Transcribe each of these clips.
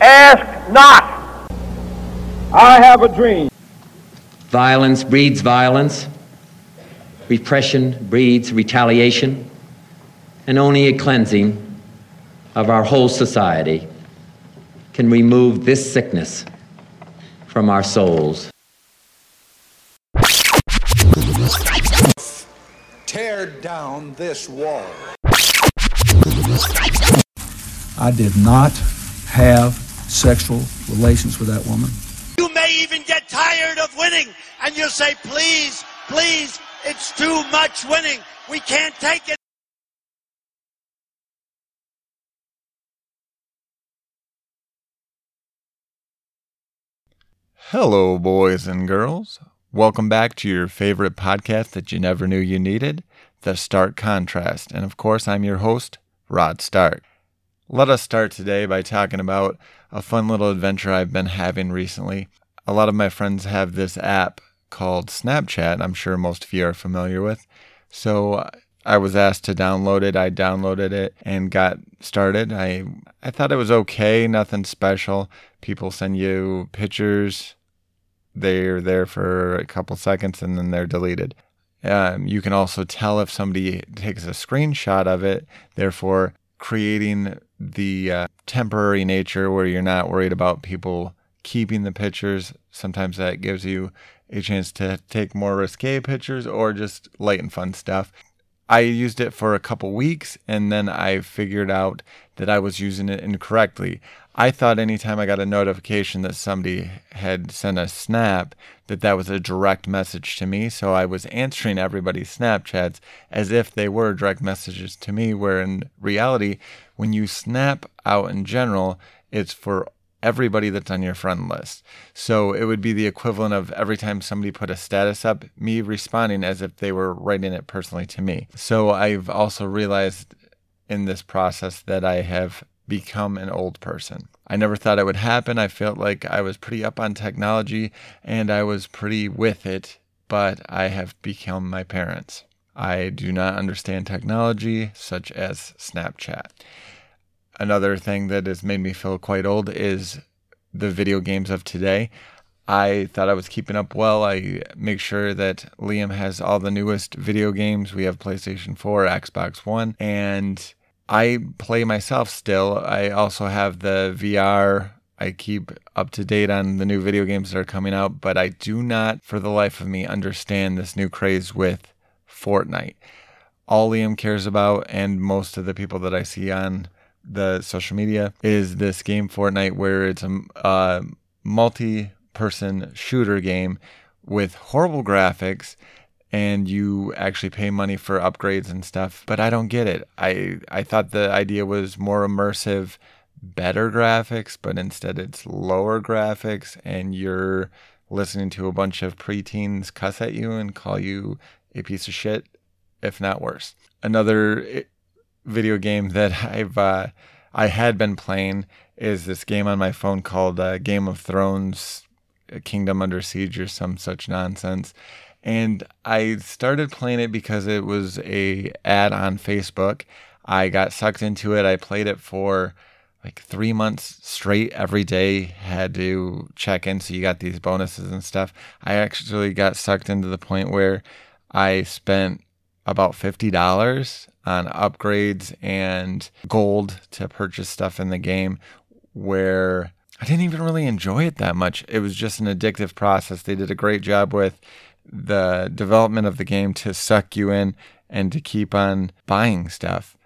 Ask not. I have a dream. Violence breeds violence. Repression breeds retaliation. And only a cleansing of our whole society can remove this sickness from our souls. Tear down this wall. I did not have sexual relations with that woman. You may even get tired of winning and you'll say, please, please, it's too much winning. We can't take it. Hello, boys and girls. Welcome back to your favorite podcast that you never knew you needed, The Stark Contrast. And of course, I'm your host, Rod Stark. Let us start today by talking about a fun little adventure I've been having recently. A lot of my friends have this app called Snapchat, I'm sure most of you are familiar with. So I was asked to download it. I downloaded it and got started. I I thought it was okay, nothing special. People send you pictures, they're there for a couple seconds and then they're deleted. Um, you can also tell if somebody takes a screenshot of it, therefore creating the uh, temporary nature where you're not worried about people keeping the pictures. Sometimes that gives you a chance to take more risque pictures or just light and fun stuff. I used it for a couple weeks and then I figured out that I was using it incorrectly. I thought anytime I got a notification that somebody had sent a snap, that that was a direct message to me. So I was answering everybody's Snapchats as if they were direct messages to me, where in reality, when you snap out in general, it's for everybody that's on your friend list. So it would be the equivalent of every time somebody put a status up, me responding as if they were writing it personally to me. So I've also realized in this process that I have become an old person. I never thought it would happen. I felt like I was pretty up on technology and I was pretty with it, but I have become my parents. I do not understand technology such as Snapchat. Another thing that has made me feel quite old is the video games of today. I thought I was keeping up well. I make sure that Liam has all the newest video games. We have PlayStation 4, Xbox One, and I play myself still. I also have the VR. I keep up to date on the new video games that are coming out, but I do not, for the life of me, understand this new craze with Fortnite. All Liam cares about, and most of the people that I see on the social media, is this game Fortnite, where it's a, a multi person shooter game with horrible graphics and you actually pay money for upgrades and stuff but i don't get it. I i thought the idea was more immersive better graphics but instead it's lower graphics and you're listening to a bunch of preteens cuss at you and call you a piece of shit if not worse. Another video game that i've uh, i had been playing is this game on my phone called uh, game of thrones Kingdom Under Siege or some such nonsense. And I started playing it because it was a ad on Facebook. I got sucked into it. I played it for like three months straight every day had to check in so you got these bonuses and stuff i actually got sucked into the point where i spent about $50 on upgrades and gold to purchase stuff in the game where I didn't even really enjoy it that much. It was just an addictive process. They did a great job with the development of the game to suck you in and to keep on buying stuff.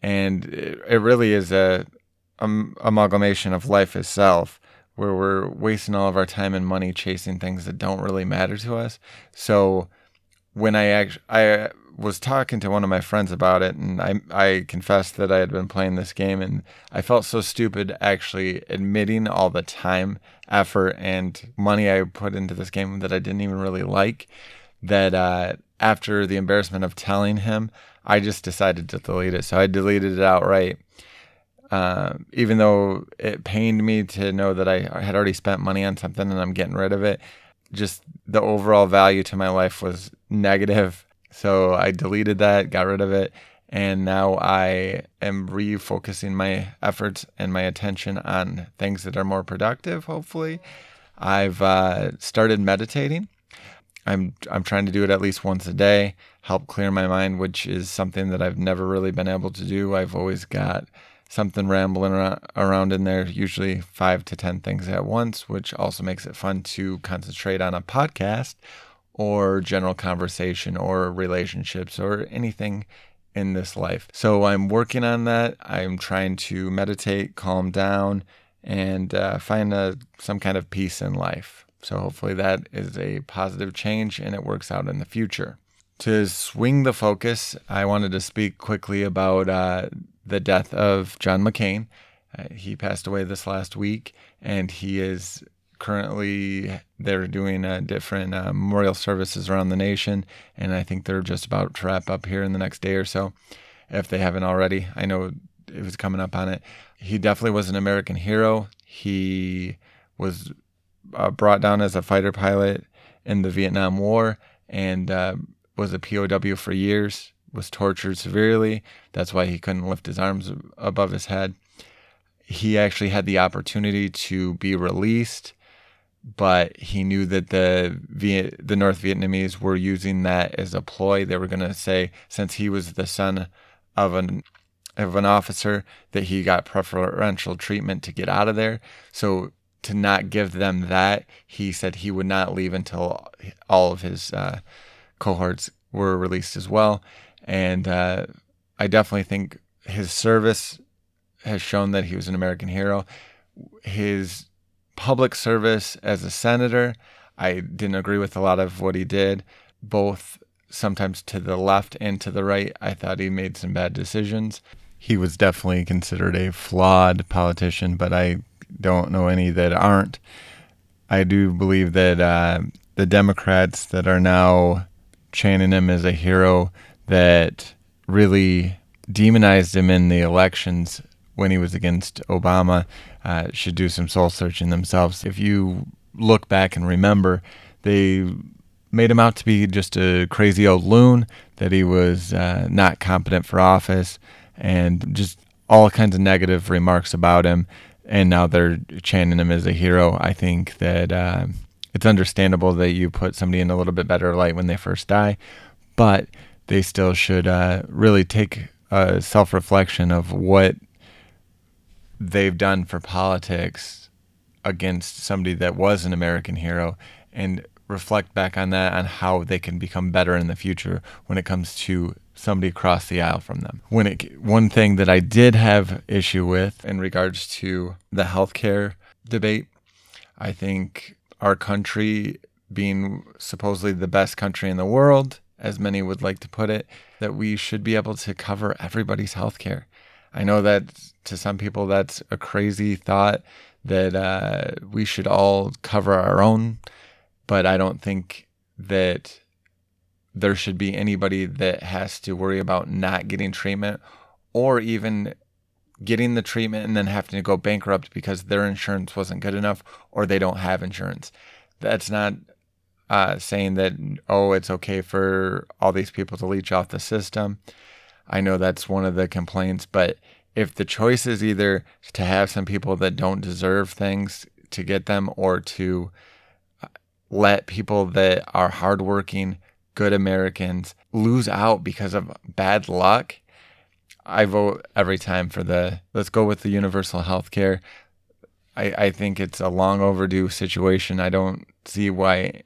And it, really is a, a amalgamation of life itself where we're wasting all of our time and money chasing things that don't really matter to us. So when I actually I was talking to one of my friends about it, and I I confessed that I had been playing this game, and I felt so stupid actually admitting all the time, effort, and money I put into this game that I didn't even really like. That uh, after the embarrassment of telling him, I just decided to delete it. So I deleted it outright. Uh, even though it pained me to know that I had already spent money on something and I'm getting rid of it, just the overall value to my life was negative so I deleted that, got rid of it, And now I am refocusing my efforts and my attention on things that are more productive, hopefully. I've uh, started meditating. I'm I'm trying to do it at least once a day, help clear my mind, which is something that I've never really been able to do. I've always got something rambling around in there, usually five to 10 things at once, which also makes it fun to concentrate on a podcast or general conversation or relationships or anything in this life. So I'm working on that. I'm trying to meditate, calm down, and uh, find a, some kind of peace in life. So hopefully that is a positive change and it works out in the future. To swing the focus, I wanted to speak quickly about uh, the death of John McCain. Uh, he passed away this last week, and he is currently they're doing uh, different uh, memorial services around the nation, and I think they're just about to wrap up here in the next day or so, if they haven't already. I know it was coming up on it. He definitely was an American hero. He was uh, brought down as a fighter pilot in the Vietnam War and uh, was a POW for years was tortured severely. That's why he couldn't lift his arms above his head. He actually had the opportunity to be released, but he knew that the Viet- the North Vietnamese were using that as a ploy. They were going to say, since he was the son of an of an officer, that he got preferential treatment to get out of there. So to not give them that, he said he would not leave until all of his uh, cohorts were released as well. And uh, I definitely think his service has shown that he was an American hero. His public service as a senator, I didn't agree with a lot of what he did, both sometimes to the left and to the right. I thought he made some bad decisions. He was definitely considered a flawed politician, but I don't know any that aren't. I do believe that uh, the Democrats that are now chanting him as a hero that really demonized him in the elections when he was against Obama uh, should do some soul searching themselves. If you look back and remember, they made him out to be just a crazy old loon, that he was uh, not competent for office, and just all kinds of negative remarks about him. And now they're chanting him as a hero. I think that uh, it's understandable that you put somebody in a little bit better light when they first die, but they still should uh, really take a self reflection of what they've done for politics against somebody that was an American hero and reflect back on that on how they can become better in the future when it comes to somebody across the aisle from them. When it one thing that I did have issue with in regards to the healthcare debate, I think our country being supposedly the best country in the world as many would like to put it, that we should be able to cover everybody's health care. I know that to some people that's a crazy thought that uh, we should all cover our own, but I don't think that there should be anybody that has to worry about not getting treatment or even getting the treatment and then having to go bankrupt because their insurance wasn't good enough or they don't have insurance. That's not uh, saying that, oh, it's okay for all these people to leech off the system. I know that's one of the complaints, but if the choice is either to have some people that don't deserve things to get them or to uh, let people that are hardworking, good Americans lose out because of bad luck, I vote every time for the let's go with the universal health care. I, I think it's a long overdue situation. I don't see why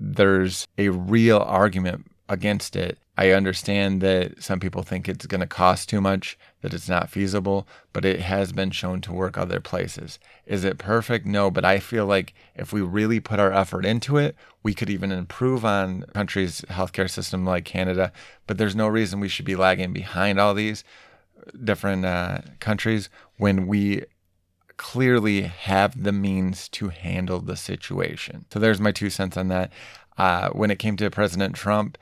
there's a real argument against it. I understand that some people think it's going to cost too much, that it's not feasible, but it has been shown to work other places. Is it perfect? No, but I feel like if we really put our effort into it, we could even improve on countries' healthcare system like Canada. But there's no reason we should be lagging behind all these different uh, countries when we clearly have the means to handle the situation. So there's my two cents on that. Uh, when it came to President Trump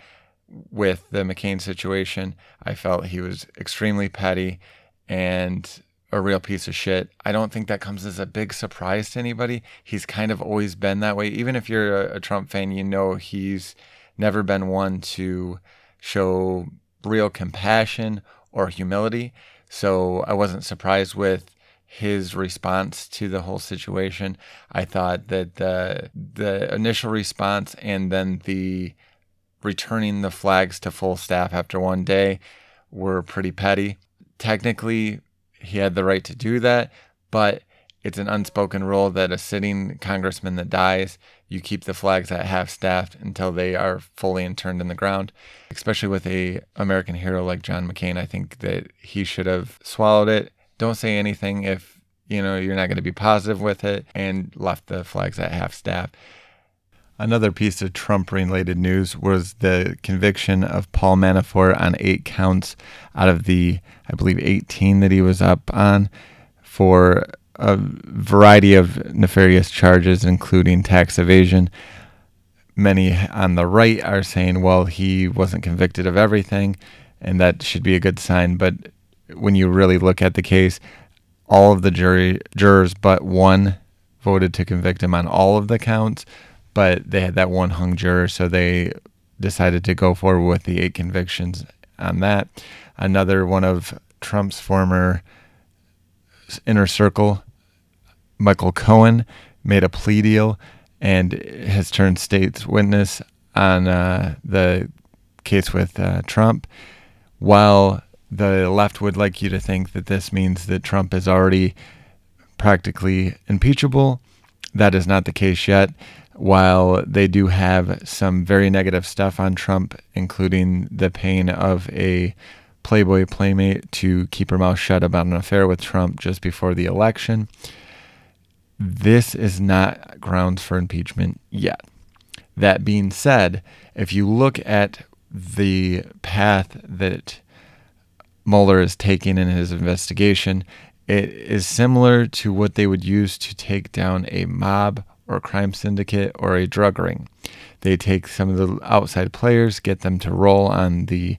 with the McCain situation, I felt he was extremely petty and a real piece of shit. I don't think that comes as a big surprise to anybody. He's kind of always been that way. Even if you're a, a Trump fan, you know he's never been one to show real compassion or humility. So I wasn't surprised with his response to the whole situation. I thought that the the initial response and then the returning the flags to full staff after one day were pretty petty. Technically, he had the right to do that, but it's an unspoken rule that a sitting congressman that dies, you keep the flags at half staff until they are fully interned in the ground. Especially with a American hero like John McCain, I think that he should have swallowed it. Don't say anything if you know you're not going to be positive with it, and left the flags at half staff. Another piece of Trump related news was the conviction of Paul Manafort on eight counts out of the, I believe, 18 that he was up on for a variety of nefarious charges, including tax evasion. Many on the right are saying, well, he wasn't convicted of everything, and that should be a good sign. But when you really look at the case, all of the jury jurors but one voted to convict him on all of the counts, but they had that one hung juror, so they decided to go forward with the eight convictions on that. Another one of Trump's former inner circle Michael Cohen made a plea deal and has turned state's witness on uh, the case with uh, Trump. While the left would like you to think that this means that Trump is already practically impeachable, that is not the case yet. While they do have some very negative stuff on Trump, including the pain of a Playboy playmate to keep her mouth shut about an affair with Trump just before the election this is not grounds for impeachment yet. That being said, if you look at the path that Mueller is taking in his investigation, it is similar to what they would use to take down a mob or a crime syndicate or a drug ring. They take some of the outside players, get them to roll on the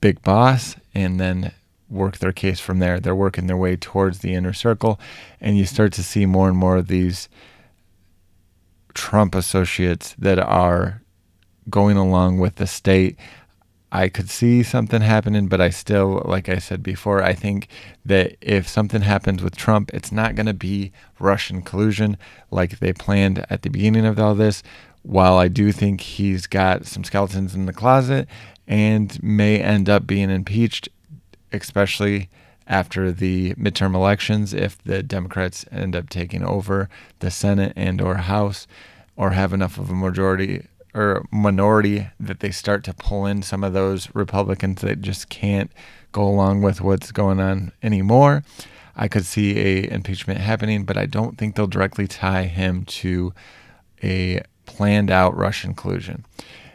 big boss, and then work their case from there. They're working their way towards the inner circle, and you start to see more and more of these Trump associates that are going along with the state. I could see something happening, but I still, like I said before, I think that if something happens with Trump, it's not going to be Russian collusion like they planned at the beginning of all this. While I do think he's got some skeletons in the closet and may end up being impeached, especially after the midterm elections if the Democrats end up taking over the Senate and or House or have enough of a majority or minority that they start to pull in some of those Republicans that just can't go along with what's going on anymore. I could see a impeachment happening, but I don't think they'll directly tie him to a planned out Russian collusion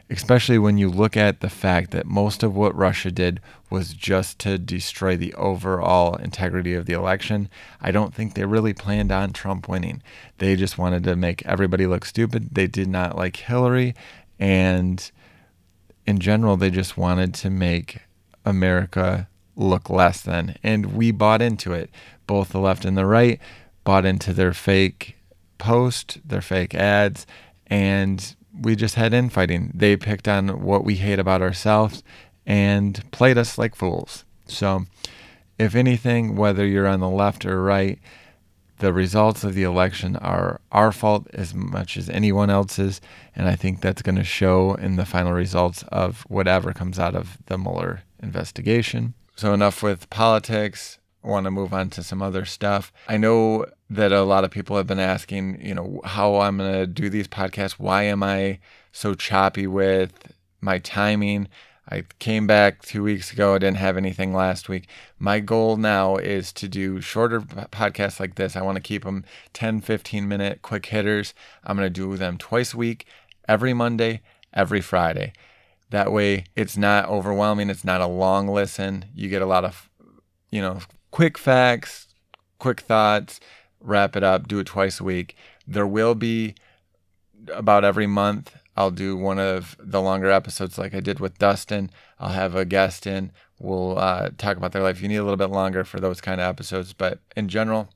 especially when you look at the fact that most of what Russia did was just to destroy the overall integrity of the election. I don't think they really planned on Trump winning. They just wanted to make everybody look stupid. They did not like Hillary. And in general, they just wanted to make America look less than. And we bought into it. Both the left and the right bought into their fake post, their fake ads. And we just had infighting. They picked on what we hate about ourselves and played us like fools. So, if anything, whether you're on the left or right, the results of the election are our fault as much as anyone else's. And I think that's going to show in the final results of whatever comes out of the Mueller investigation. So, enough with politics. Want to move on to some other stuff. I know that a lot of people have been asking, you know, how I'm going to do these podcasts. Why am I so choppy with my timing? I came back two weeks ago. I didn't have anything last week. My goal now is to do shorter podcasts like this. I want to keep them 10, 15 minute quick hitters. I'm going to do them twice a week, every Monday, every Friday. That way it's not overwhelming. It's not a long listen. You get a lot of, you know, quick facts, quick thoughts wrap it up, do it twice a week. There will be about every month. I'll do one of the longer episodes like I did with Dustin. I'll have a guest in. We'll uh, talk about their life. You need a little bit longer for those kind of episodes, but in general,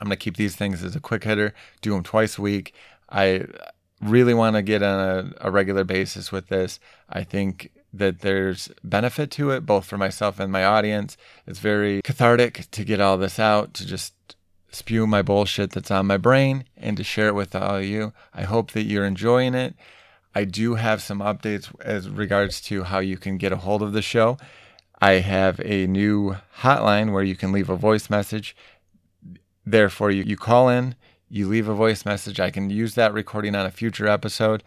I'm going to keep these things as a quick hitter, do them twice a week. I really want to get on a, a regular basis with this. I think that there's benefit to it, both for myself and my audience. It's very cathartic to get all this out, to just spew my bullshit that's on my brain and to share it with all of you. I hope that you're enjoying it. I do have some updates as regards to how you can get a hold of the show. I have a new hotline where you can leave a voice message. Therefore, you, you call in, you leave a voice message. I can use that recording on a future episode,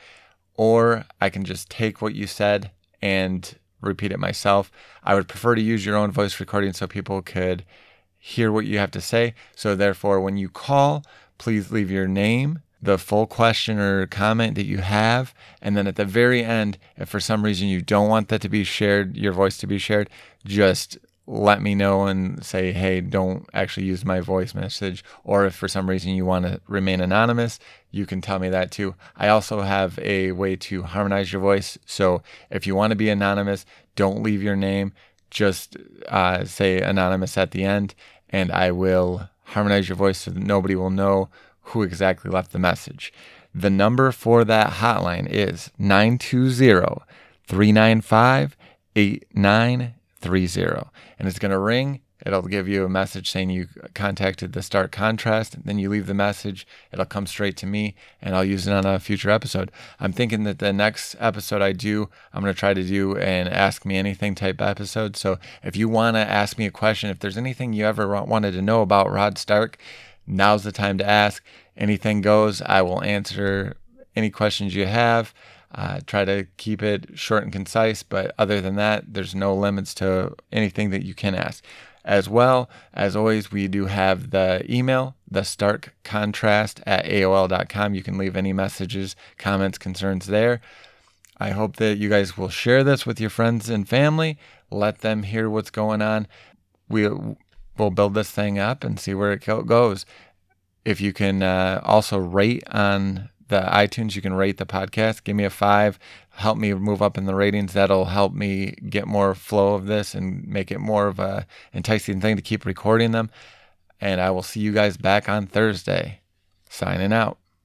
or I can just take what you said and repeat it myself. I would prefer to use your own voice recording so people could hear what you have to say. So, therefore, when you call, please leave your name, the full question or comment that you have. And then at the very end, if for some reason you don't want that to be shared, your voice to be shared, just let me know and say, hey, don't actually use my voice message. Or if for some reason you want to remain anonymous, you can tell me that too. I also have a way to harmonize your voice. So if you want to be anonymous, don't leave your name. Just uh, say anonymous at the end, and I will harmonize your voice so that nobody will know who exactly left the message. The number for that hotline is 920 395 8930. And it's going to ring. It'll give you a message saying you contacted the Stark Contrast. Then you leave the message. It'll come straight to me and I'll use it on a future episode. I'm thinking that the next episode I do, I'm going to try to do an Ask Me Anything type episode. So if you want to ask me a question, if there's anything you ever wanted to know about Rod Stark, now's the time to ask. Anything goes. I will answer any questions you have. Uh, try to keep it short and concise, but other than that, there's no limits to anything that you can ask. As well, as always, we do have the email, the stark contrast at AOL.com. You can leave any messages, comments, concerns there. I hope that you guys will share this with your friends and family. Let them hear what's going on. We will build this thing up and see where it goes. If you can uh, also rate on the iTunes, you can rate the podcast. Give me a five. Help me move up in the ratings. That'll help me get more flow of this and make it more of a enticing thing to keep recording them. And I will see you guys back on Thursday. Signing out.